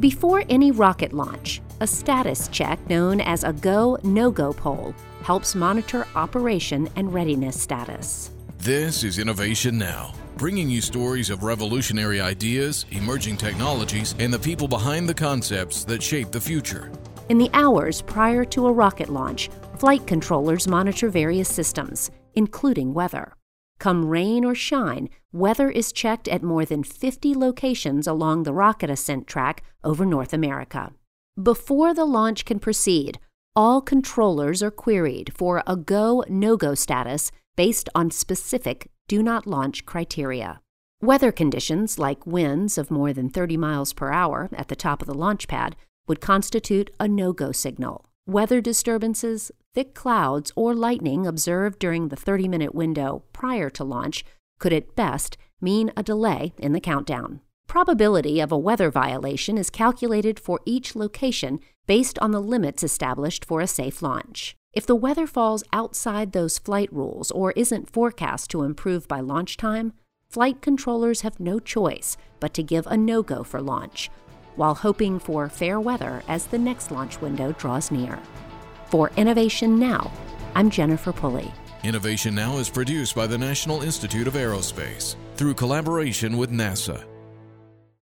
Before any rocket launch, a status check known as a go no go poll helps monitor operation and readiness status. This is Innovation Now, bringing you stories of revolutionary ideas, emerging technologies, and the people behind the concepts that shape the future. In the hours prior to a rocket launch, flight controllers monitor various systems, including weather. Come rain or shine, weather is checked at more than 50 locations along the rocket ascent track over North America. Before the launch can proceed, all controllers are queried for a go no go status based on specific do not launch criteria. Weather conditions, like winds of more than 30 miles per hour at the top of the launch pad, would constitute a no go signal. Weather disturbances, thick clouds, or lightning observed during the 30 minute window prior to launch could at best mean a delay in the countdown. Probability of a weather violation is calculated for each location based on the limits established for a safe launch. If the weather falls outside those flight rules or isn't forecast to improve by launch time, flight controllers have no choice but to give a no go for launch, while hoping for fair weather as the next launch window draws near. For Innovation Now, I'm Jennifer Pulley. Innovation Now is produced by the National Institute of Aerospace through collaboration with NASA